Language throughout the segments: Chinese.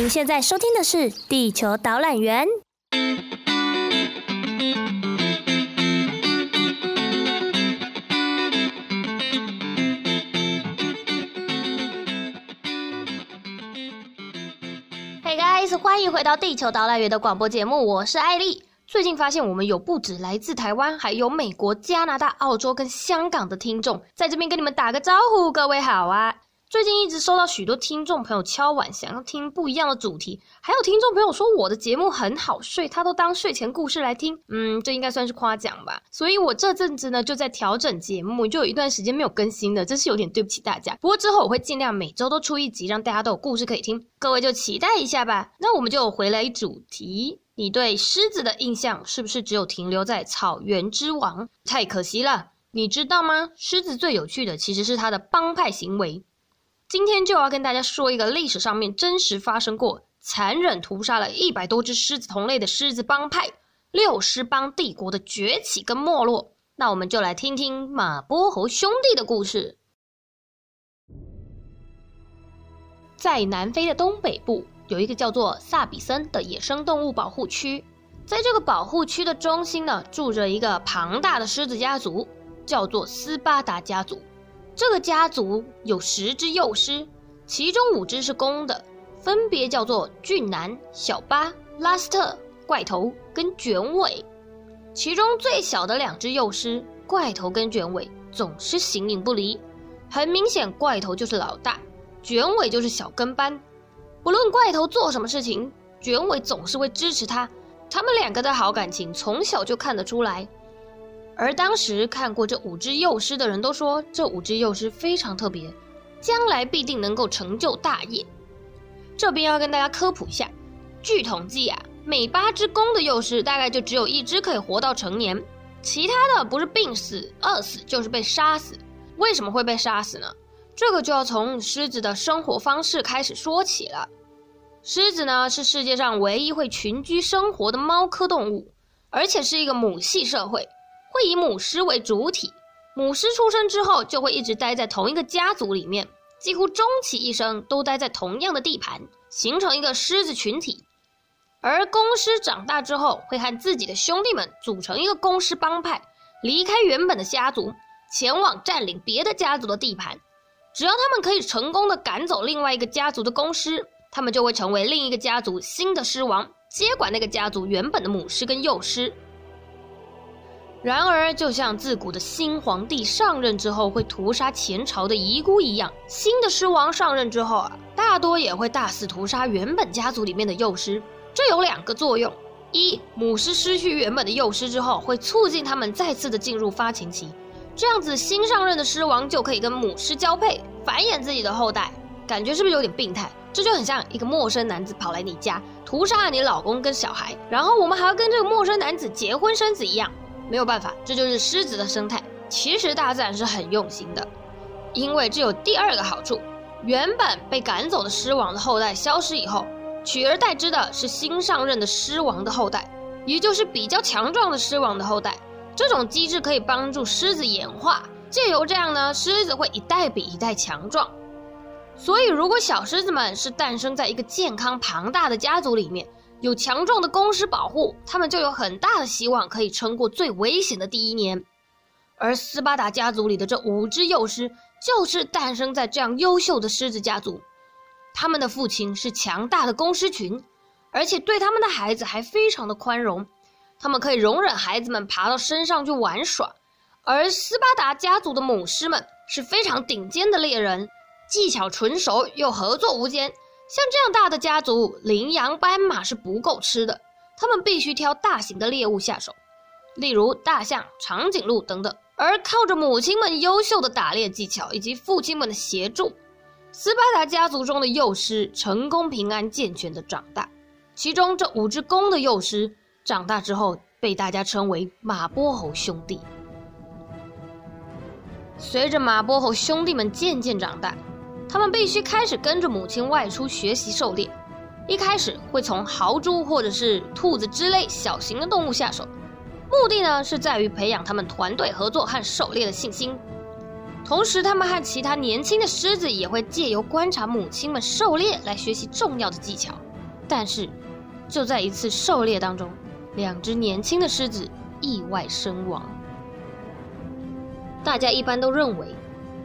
您现在收听的是《地球导览员》。Hey guys，欢迎回到《地球导览员》的广播节目，我是艾莉。最近发现我们有不止来自台湾，还有美国、加拿大、澳洲跟香港的听众，在这边跟你们打个招呼，各位好啊！最近一直收到许多听众朋友敲碗，想要听不一样的主题，还有听众朋友说我的节目很好睡，他都当睡前故事来听，嗯，这应该算是夸奖吧。所以我这阵子呢就在调整节目，就有一段时间没有更新的，真是有点对不起大家。不过之后我会尽量每周都出一集，让大家都有故事可以听，各位就期待一下吧。那我们就回来主题。你对狮子的印象是不是只有停留在草原之王？太可惜了，你知道吗？狮子最有趣的其实是它的帮派行为。今天就要跟大家说一个历史上面真实发生过、残忍屠杀了一百多只狮子同类的狮子帮派——六狮帮帝国的崛起跟没落。那我们就来听听马波侯兄弟的故事。在南非的东北部。有一个叫做萨比森的野生动物保护区，在这个保护区的中心呢，住着一个庞大的狮子家族，叫做斯巴达家族。这个家族有十只幼狮，其中五只是公的，分别叫做俊男、小巴、拉斯特、怪头跟卷尾。其中最小的两只幼狮，怪头跟卷尾总是形影不离。很明显，怪头就是老大，卷尾就是小跟班。不论怪头做什么事情，卷尾总是会支持他。他们两个的好感情从小就看得出来。而当时看过这五只幼狮的人都说，这五只幼狮非常特别，将来必定能够成就大业。这边要跟大家科普一下，据统计啊，每八只公的幼狮大概就只有一只可以活到成年，其他的不是病死、饿死，就是被杀死。为什么会被杀死呢？这个就要从狮子的生活方式开始说起了。狮子呢，是世界上唯一会群居生活的猫科动物，而且是一个母系社会，会以母狮为主体。母狮出生之后，就会一直待在同一个家族里面，几乎终其一生都待在同样的地盘，形成一个狮子群体。而公狮长大之后，会和自己的兄弟们组成一个公狮帮派，离开原本的家族，前往占领别的家族的地盘。只要他们可以成功的赶走另外一个家族的公狮，他们就会成为另一个家族新的狮王，接管那个家族原本的母狮跟幼狮。然而，就像自古的新皇帝上任之后会屠杀前朝的遗孤一样，新的狮王上任之后啊，大多也会大肆屠杀原本家族里面的幼狮。这有两个作用：一，母狮失去原本的幼狮之后，会促进他们再次的进入发情期。这样子，新上任的狮王就可以跟母狮交配，繁衍自己的后代，感觉是不是有点病态？这就很像一个陌生男子跑来你家，屠杀了你老公跟小孩，然后我们还要跟这个陌生男子结婚生子一样。没有办法，这就是狮子的生态。其实大自然是很用心的，因为这有第二个好处：原本被赶走的狮王的后代消失以后，取而代之的是新上任的狮王的后代，也就是比较强壮的狮王的后代。这种机制可以帮助狮子演化，借由这样呢，狮子会一代比一代强壮。所以，如果小狮子们是诞生在一个健康庞大的家族里面，有强壮的公狮保护，他们就有很大的希望可以撑过最危险的第一年。而斯巴达家族里的这五只幼狮，就是诞生在这样优秀的狮子家族。他们的父亲是强大的公狮群，而且对他们的孩子还非常的宽容。他们可以容忍孩子们爬到身上去玩耍，而斯巴达家族的母狮们是非常顶尖的猎人，技巧纯熟又合作无间。像这样大的家族，羚羊、斑马是不够吃的，他们必须挑大型的猎物下手，例如大象、长颈鹿等等。而靠着母亲们优秀的打猎技巧以及父亲们的协助，斯巴达家族中的幼狮成功平安健全的长大。其中这五只公的幼狮。长大之后，被大家称为马波侯兄弟。随着马波侯兄弟们渐渐长大，他们必须开始跟着母亲外出学习狩猎。一开始会从豪猪或者是兔子之类小型的动物下手，目的呢是在于培养他们团队合作和狩猎的信心。同时，他们和其他年轻的狮子也会借由观察母亲们狩猎来学习重要的技巧。但是，就在一次狩猎当中，两只年轻的狮子意外身亡。大家一般都认为，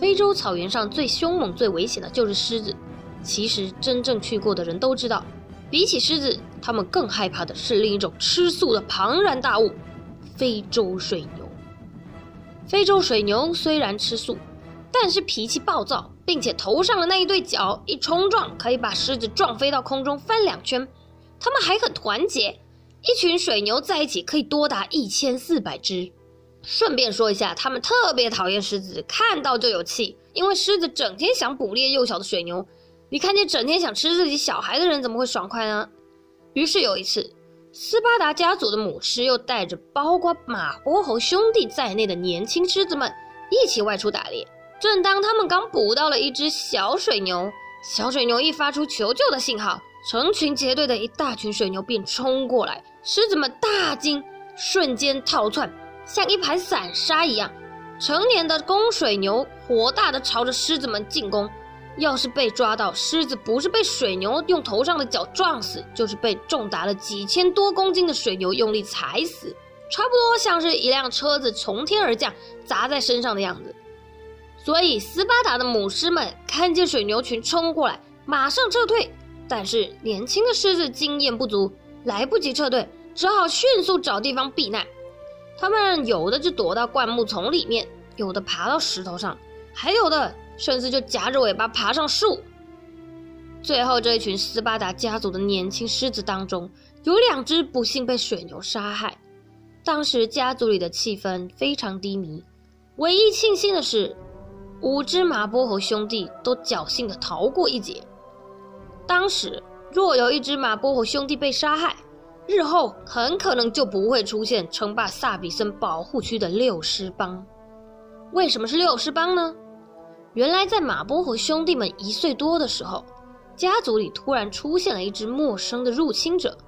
非洲草原上最凶猛、最危险的就是狮子。其实，真正去过的人都知道，比起狮子，他们更害怕的是另一种吃素的庞然大物——非洲水牛。非洲水牛虽然吃素，但是脾气暴躁，并且头上的那一对角一冲撞，可以把狮子撞飞到空中翻两圈。他们还很团结，一群水牛在一起可以多达一千四百只。顺便说一下，他们特别讨厌狮子，看到就有气，因为狮子整天想捕猎幼小的水牛。你看见整天想吃自己小孩的人，怎么会爽快呢？于是有一次，斯巴达家族的母狮又带着包括马波侯兄弟在内的年轻狮子们一起外出打猎。正当他们刚捕到了一只小水牛，小水牛一发出求救的信号，成群结队的一大群水牛便冲过来，狮子们大惊，瞬间逃窜。像一盘散沙一样，成年的公水牛火大的朝着狮子们进攻。要是被抓到，狮子不是被水牛用头上的角撞死，就是被重达了几千多公斤的水牛用力踩死，差不多像是一辆车子从天而降砸在身上的样子。所以，斯巴达的母狮们看见水牛群冲过来，马上撤退。但是，年轻的狮子经验不足，来不及撤退，只好迅速找地方避难。他们有的就躲到灌木丛里面，有的爬到石头上，还有的甚至就夹着尾巴爬上树。最后，这一群斯巴达家族的年轻狮子当中，有两只不幸被水牛杀害。当时家族里的气氛非常低迷，唯一庆幸的是，五只马波猴兄弟都侥幸地逃过一劫。当时，若有一只马波猴兄弟被杀害，日后很可能就不会出现称霸萨比森保护区的六狮帮。为什么是六狮帮呢？原来在马波和兄弟们一岁多的时候，家族里突然出现了一只陌生的入侵者。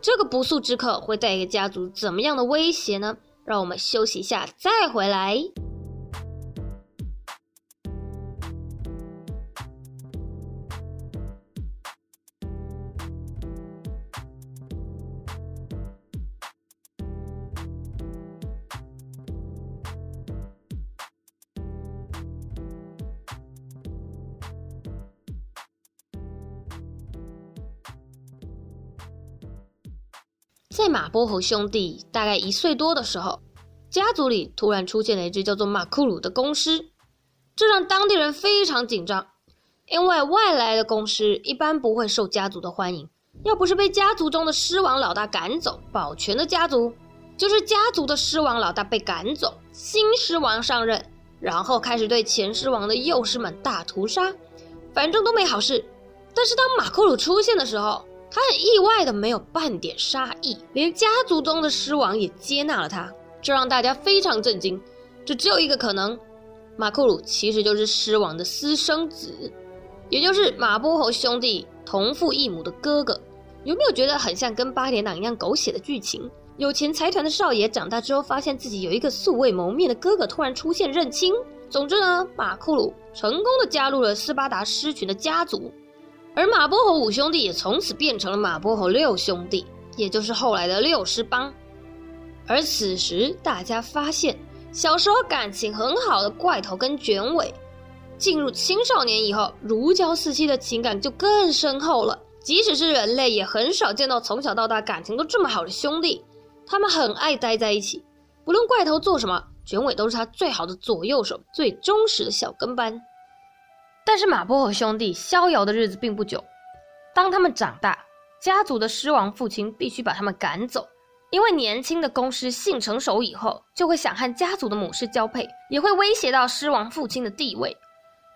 这个不速之客会带给家族怎么样的威胁呢？让我们休息一下再回来。在马波和兄弟大概一岁多的时候，家族里突然出现了一只叫做马库鲁的公狮，这让当地人非常紧张，因为外来的公狮一般不会受家族的欢迎。要不是被家族中的狮王老大赶走，保全了家族；就是家族的狮王老大被赶走，新狮王上任，然后开始对前狮王的幼狮们大屠杀，反正都没好事。但是当马库鲁出现的时候，他很意外的没有半点杀意，连家族中的狮王也接纳了他，这让大家非常震惊。这只有一个可能，马库鲁其实就是狮王的私生子，也就是马波侯兄弟同父异母的哥哥。有没有觉得很像跟八点档一样狗血的剧情？有钱财团的少爷长大之后，发现自己有一个素未谋面的哥哥突然出现认亲。总之呢，马库鲁成功的加入了斯巴达狮群的家族。而马波侯五兄弟也从此变成了马波侯六兄弟，也就是后来的六师帮。而此时，大家发现，小时候感情很好的怪头跟卷尾，进入青少年以后，如胶似漆的情感就更深厚了。即使是人类，也很少见到从小到大感情都这么好的兄弟。他们很爱待在一起，不论怪头做什么，卷尾都是他最好的左右手，最忠实的小跟班。但是马波和兄弟逍遥的日子并不久。当他们长大，家族的狮王父亲必须把他们赶走，因为年轻的公狮性成熟以后，就会想和家族的母狮交配，也会威胁到狮王父亲的地位。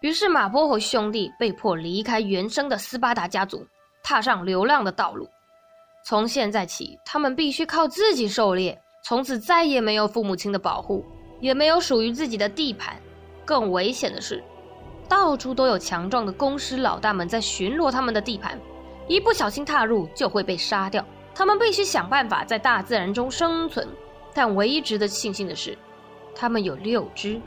于是马波和兄弟被迫离开原生的斯巴达家族，踏上流浪的道路。从现在起，他们必须靠自己狩猎，从此再也没有父母亲的保护，也没有属于自己的地盘。更危险的是，到处都有强壮的公狮老大们在巡逻他们的地盘，一不小心踏入就会被杀掉。他们必须想办法在大自然中生存，但唯一值得庆幸的是，他们有六只。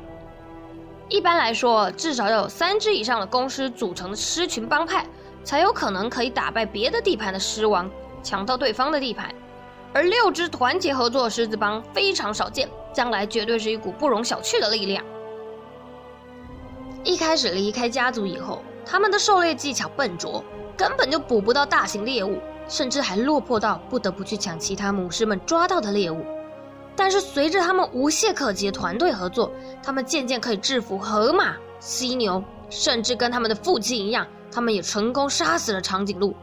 一般来说，至少要有三只以上的公狮组成的狮群帮派，才有可能可以打败别的地盘的狮王，抢到对方的地盘。而六只团结合作狮子帮非常少见，将来绝对是一股不容小觑的力量。一开始离开家族以后，他们的狩猎技巧笨拙，根本就捕不到大型猎物，甚至还落魄到不得不去抢其他母狮们抓到的猎物。但是随着他们无懈可击的团队合作，他们渐渐可以制服河马、犀牛，甚至跟他们的父亲一样，他们也成功杀死了长颈鹿。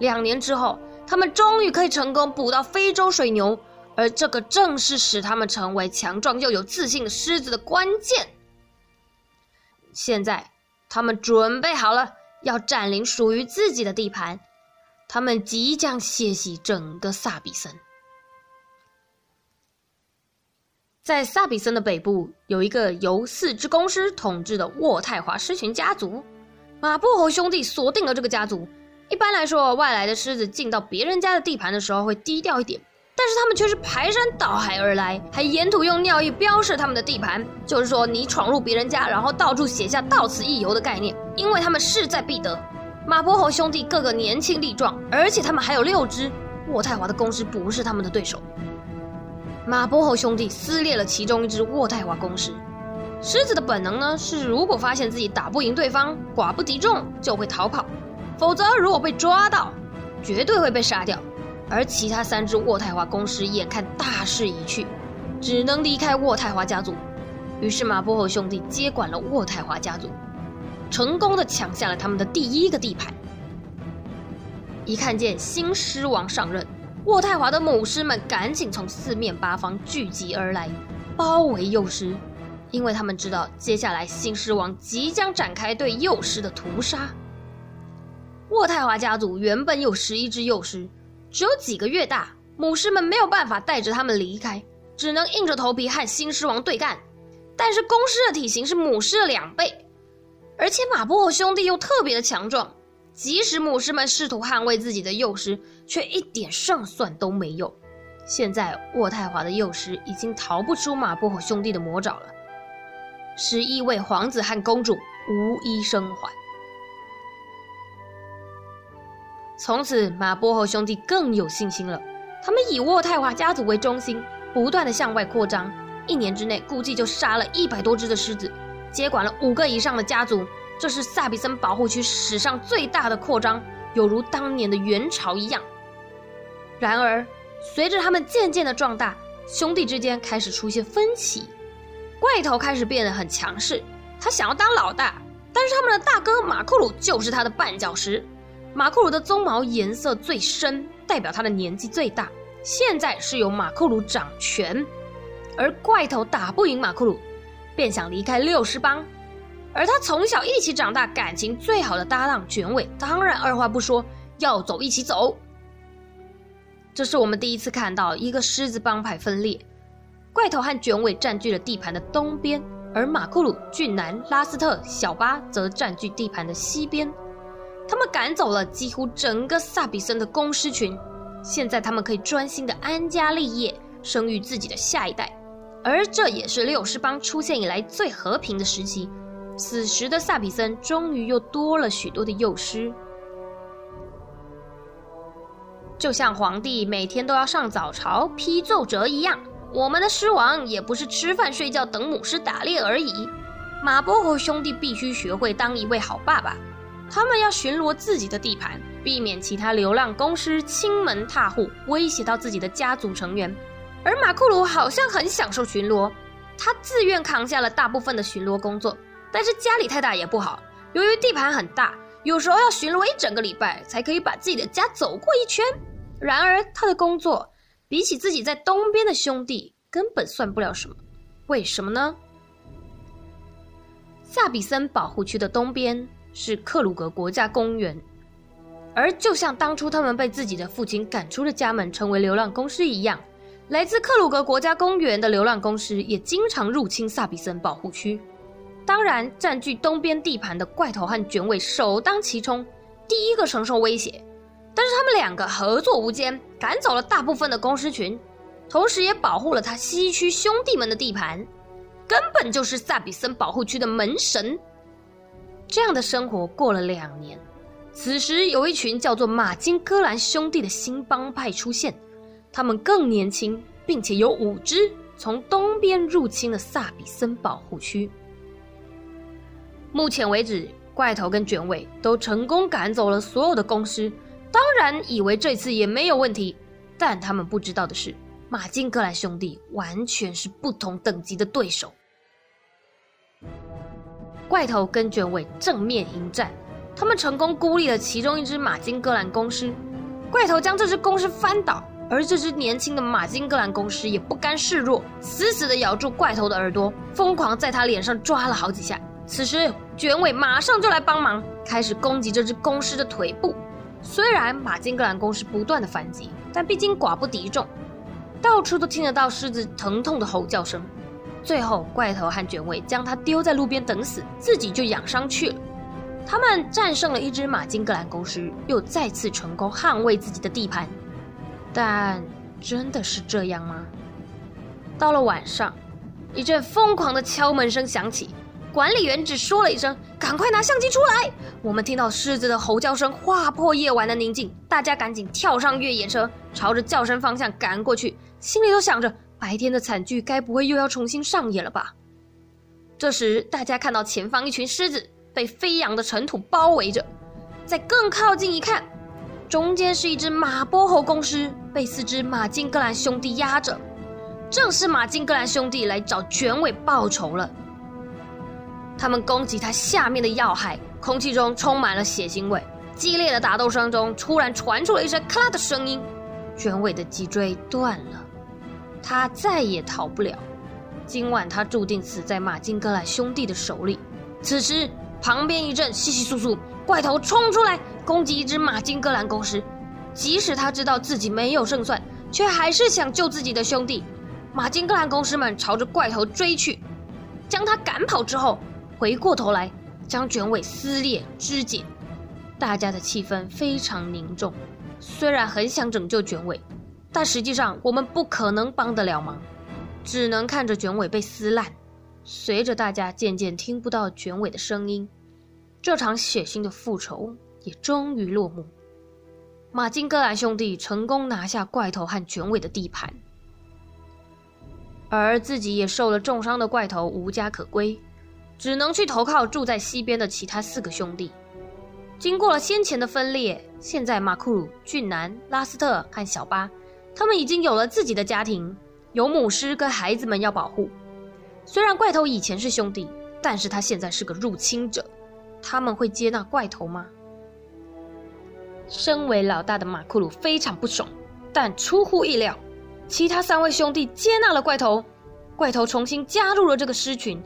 两年之后，他们终于可以成功捕到非洲水牛，而这个正是使他们成为强壮又有自信的狮子的关键。现在，他们准备好了，要占领属于自己的地盘，他们即将血洗整个萨比森。在萨比森的北部，有一个由四只公狮统治的渥太华狮群家族。马波侯兄弟锁定了这个家族。一般来说，外来的狮子进到别人家的地盘的时候会低调一点，但是他们却是排山倒海而来，还沿途用尿液标示他们的地盘，就是说你闯入别人家，然后到处写下“到此一游”的概念，因为他们势在必得。马波侯兄弟个个年轻力壮，而且他们还有六只渥太华的公狮，不是他们的对手。马波侯兄弟撕裂了其中一只渥太华公狮。狮子的本能呢，是如果发现自己打不赢对方，寡不敌众，就会逃跑；否则，如果被抓到，绝对会被杀掉。而其他三只渥太华公狮眼看大势已去，只能离开渥太华家族。于是马波侯兄弟接管了渥太华家族，成功的抢下了他们的第一个地盘。一看见新狮王上任。渥太华的母狮们赶紧从四面八方聚集而来，包围幼狮，因为他们知道接下来新狮王即将展开对幼狮的屠杀。渥太华家族原本有十一只幼狮，只有几个月大，母狮们没有办法带着他们离开，只能硬着头皮和新狮王对干。但是公狮的体型是母狮的两倍，而且马波和兄弟又特别的强壮。即使母狮们试图捍卫自己的幼狮，却一点胜算都没有。现在渥太华的幼狮已经逃不出马波和兄弟的魔爪了，十一位皇子和公主无一生还。从此，马波侯兄弟更有信心了。他们以渥太华家族为中心，不断的向外扩张。一年之内，估计就杀了一百多只的狮子，接管了五个以上的家族。这是萨比森保护区史上最大的扩张，有如当年的元朝一样。然而，随着他们渐渐的壮大，兄弟之间开始出现分歧。怪头开始变得很强势，他想要当老大，但是他们的大哥马库鲁就是他的绊脚石。马库鲁的鬃毛颜色最深，代表他的年纪最大。现在是由马库鲁掌权，而怪头打不赢马库鲁，便想离开六狮帮。而他从小一起长大，感情最好的搭档卷尾，当然二话不说要走一起走。这是我们第一次看到一个狮子帮派分裂，怪头和卷尾占据了地盘的东边，而马库鲁、俊男、拉斯特、小巴则占据地盘的西边。他们赶走了几乎整个萨比森的公狮群，现在他们可以专心的安家立业，生育自己的下一代。而这也是六狮帮出现以来最和平的时期。此时的萨比森终于又多了许多的幼狮，就像皇帝每天都要上早朝批奏折一样，我们的狮王也不是吃饭睡觉等母狮打猎而已。马波和兄弟必须学会当一位好爸爸，他们要巡逻自己的地盘，避免其他流浪公狮侵门踏户，威胁到自己的家族成员。而马库鲁好像很享受巡逻，他自愿扛下了大部分的巡逻工作。但是家里太大也不好，由于地盘很大，有时候要巡逻一整个礼拜才可以把自己的家走过一圈。然而他的工作比起自己在东边的兄弟根本算不了什么，为什么呢？萨比森保护区的东边是克鲁格国家公园，而就像当初他们被自己的父亲赶出了家门，成为流浪公狮一样，来自克鲁格国家公园的流浪公狮也经常入侵萨比森保护区。当然，占据东边地盘的怪头和卷尾首当其冲，第一个承受威胁。但是他们两个合作无间，赶走了大部分的公狮群，同时也保护了他西区兄弟们的地盘，根本就是萨比森保护区的门神。这样的生活过了两年，此时有一群叫做马金戈兰兄弟的新帮派出现，他们更年轻，并且有五支从东边入侵了萨比森保护区。目前为止，怪头跟卷尾都成功赶走了所有的公狮，当然以为这次也没有问题。但他们不知道的是，马金戈兰兄弟完全是不同等级的对手。怪头跟卷尾正面迎战，他们成功孤立了其中一只马金戈兰公狮。怪头将这只公狮翻倒，而这只年轻的马金戈兰公狮也不甘示弱，死死地咬住怪头的耳朵，疯狂在他脸上抓了好几下。此时，卷尾马上就来帮忙，开始攻击这只公狮的腿部。虽然马金戈兰公狮不断的反击，但毕竟寡不敌众，到处都听得到狮子疼痛的吼叫声。最后，怪头和卷尾将他丢在路边等死，自己就养伤去了。他们战胜了一只马金戈兰公狮，又再次成功捍卫自己的地盘。但真的是这样吗？到了晚上，一阵疯狂的敲门声响起。管理员只说了一声：“赶快拿相机出来！”我们听到狮子的吼叫声划破夜晚的宁静，大家赶紧跳上越野车，朝着叫声方向赶过去，心里都想着白天的惨剧该不会又要重新上演了吧？这时，大家看到前方一群狮子被飞扬的尘土包围着，再更靠近一看，中间是一只马波猴公狮被四只马金戈兰兄弟压着，正是马金戈兰兄弟来找卷尾报仇了。他们攻击他下面的要害，空气中充满了血腥味。激烈的打斗声中，突然传出了一声“咔啦”的声音，卷尾的脊椎断了，他再也逃不了。今晚他注定死在马金戈兰兄弟的手里。此时，旁边一阵窸窸窣窣，怪头冲出来攻击一只马金戈兰公狮。即使他知道自己没有胜算，却还是想救自己的兄弟。马金戈兰公狮们朝着怪头追去，将他赶跑之后。回过头来，将卷尾撕裂肢解，大家的气氛非常凝重。虽然很想拯救卷尾，但实际上我们不可能帮得了忙，只能看着卷尾被撕烂。随着大家渐渐听不到卷尾的声音，这场血腥的复仇也终于落幕。马金戈兰兄弟成功拿下怪头和卷尾的地盘，而自己也受了重伤的怪头无家可归。只能去投靠住在西边的其他四个兄弟。经过了先前的分裂，现在马库鲁、俊男、拉斯特和小巴，他们已经有了自己的家庭，有母狮跟孩子们要保护。虽然怪头以前是兄弟，但是他现在是个入侵者，他们会接纳怪头吗？身为老大的马库鲁非常不爽，但出乎意料，其他三位兄弟接纳了怪头，怪头重新加入了这个狮群。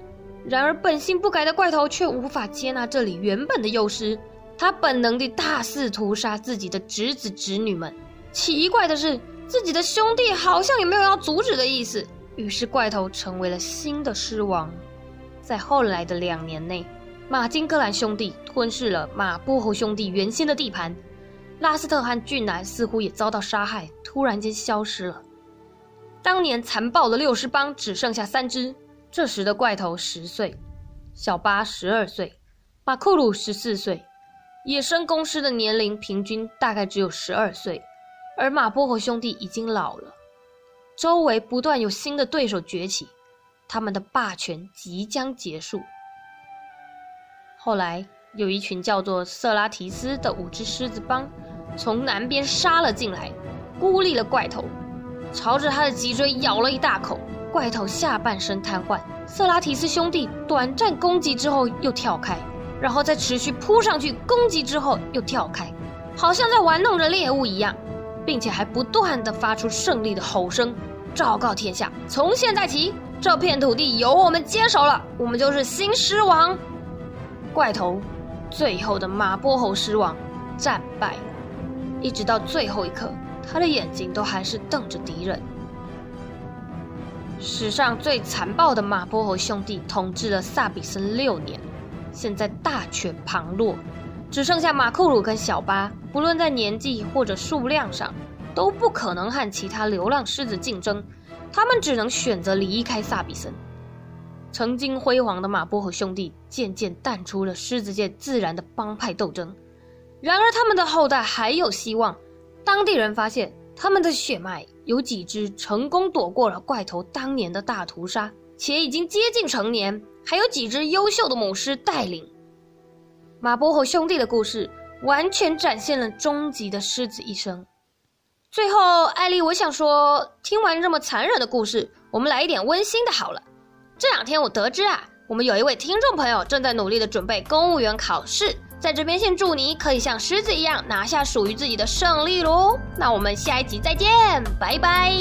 然而，本性不改的怪头却无法接纳这里原本的幼狮，他本能地大肆屠杀自己的侄子侄女们。奇怪的是，自己的兄弟好像也没有要阻止的意思。于是，怪头成为了新的狮王。在后来的两年内，马金戈兰兄弟吞噬了马波侯兄弟原先的地盘，拉斯特和俊男似乎也遭到杀害，突然间消失了。当年残暴的六狮帮只剩下三只。这时的怪头十岁，小巴十二岁，马库鲁十四岁，野生公狮的年龄平均大概只有十二岁，而马波和兄弟已经老了，周围不断有新的对手崛起，他们的霸权即将结束。后来有一群叫做瑟拉提斯的五只狮子帮从南边杀了进来，孤立了怪头，朝着他的脊椎咬了一大口。怪头下半身瘫痪，瑟拉提斯兄弟短暂攻击之后又跳开，然后再持续扑上去攻击之后又跳开，好像在玩弄着猎物一样，并且还不断地发出胜利的吼声，昭告天下：从现在起，这片土地由我们接手了，我们就是新狮王。怪头，最后的马波猴狮王，战败，一直到最后一刻，他的眼睛都还是瞪着敌人。史上最残暴的马波猴兄弟统治了萨比森六年，现在大权旁落，只剩下马库鲁跟小巴，不论在年纪或者数量上，都不可能和其他流浪狮子竞争，他们只能选择离开萨比森。曾经辉煌的马波和兄弟渐渐淡出了狮子界自然的帮派斗争，然而，他们的后代还有希望。当地人发现，他们的血脉有几只成功躲过了怪头当年的大屠杀，且已经接近成年，还有几只优秀的母狮带领。马波和兄弟的故事完全展现了终极的狮子一生。最后，艾莉，我想说，听完这么残忍的故事，我们来一点温馨的好了。这两天我得知啊，我们有一位听众朋友正在努力的准备公务员考试，在这边先祝你可以像狮子一样拿下属于自己的胜利喽。那我们下一集再见，拜拜。